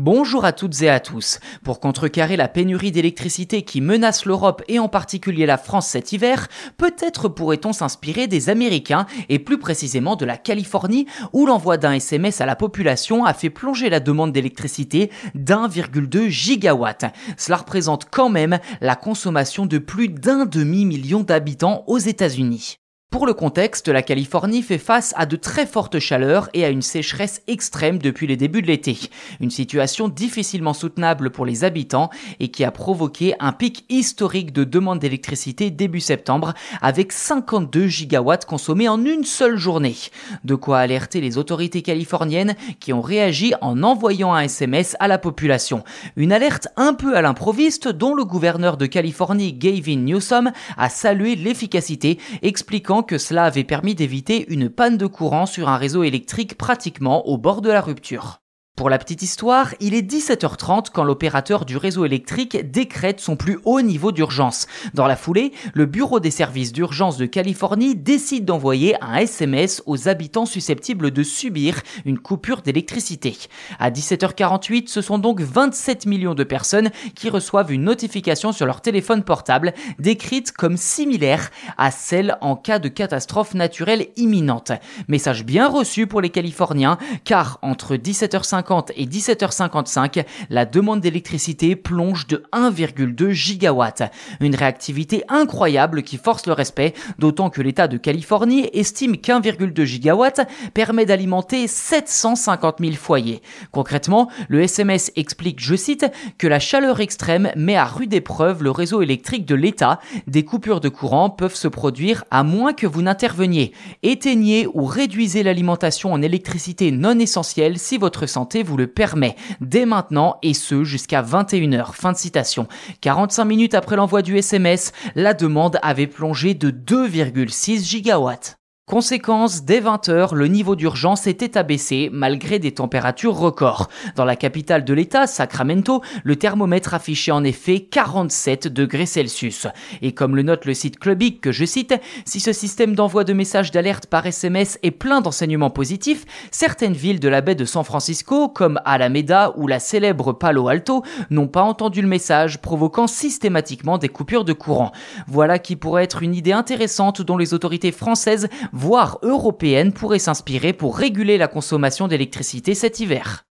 Bonjour à toutes et à tous. Pour contrecarrer la pénurie d'électricité qui menace l'Europe et en particulier la France cet hiver, peut-être pourrait-on s'inspirer des Américains et plus précisément de la Californie où l'envoi d'un SMS à la population a fait plonger la demande d'électricité d'1,2 gigawatt. Cela représente quand même la consommation de plus d'un demi-million d'habitants aux États-Unis. Pour le contexte, la Californie fait face à de très fortes chaleurs et à une sécheresse extrême depuis les débuts de l'été. Une situation difficilement soutenable pour les habitants et qui a provoqué un pic historique de demande d'électricité début septembre avec 52 gigawatts consommés en une seule journée. De quoi alerter les autorités californiennes qui ont réagi en envoyant un SMS à la population. Une alerte un peu à l'improviste dont le gouverneur de Californie Gavin Newsom a salué l'efficacité expliquant que cela avait permis d'éviter une panne de courant sur un réseau électrique pratiquement au bord de la rupture. Pour la petite histoire, il est 17h30 quand l'opérateur du réseau électrique décrète son plus haut niveau d'urgence. Dans la foulée, le Bureau des services d'urgence de Californie décide d'envoyer un SMS aux habitants susceptibles de subir une coupure d'électricité. À 17h48, ce sont donc 27 millions de personnes qui reçoivent une notification sur leur téléphone portable décrite comme similaire à celle en cas de catastrophe naturelle imminente. Message bien reçu pour les Californiens car entre 17h50 et 17h55, la demande d'électricité plonge de 1,2 gigawatts. Une réactivité incroyable qui force le respect, d'autant que l'État de Californie estime qu'1,2 gigawatt permet d'alimenter 750 000 foyers. Concrètement, le SMS explique, je cite, que la chaleur extrême met à rude épreuve le réseau électrique de l'État. Des coupures de courant peuvent se produire à moins que vous n'interveniez. Éteignez ou réduisez l'alimentation en électricité non essentielle si votre vous le permet dès maintenant et ce jusqu'à 21h. Fin de citation. 45 minutes après l'envoi du SMS, la demande avait plongé de 2,6 gigawatts. Conséquence, dès 20h, le niveau d'urgence était abaissé malgré des températures records. Dans la capitale de l'État, Sacramento, le thermomètre affichait en effet 47 degrés Celsius. Et comme le note le site Clubic que je cite, si ce système d'envoi de messages d'alerte par SMS est plein d'enseignements positifs, certaines villes de la baie de San Francisco, comme Alameda ou la célèbre Palo Alto, n'ont pas entendu le message, provoquant systématiquement des coupures de courant. Voilà qui pourrait être une idée intéressante dont les autorités françaises voire européenne pourrait s'inspirer pour réguler la consommation d'électricité cet hiver.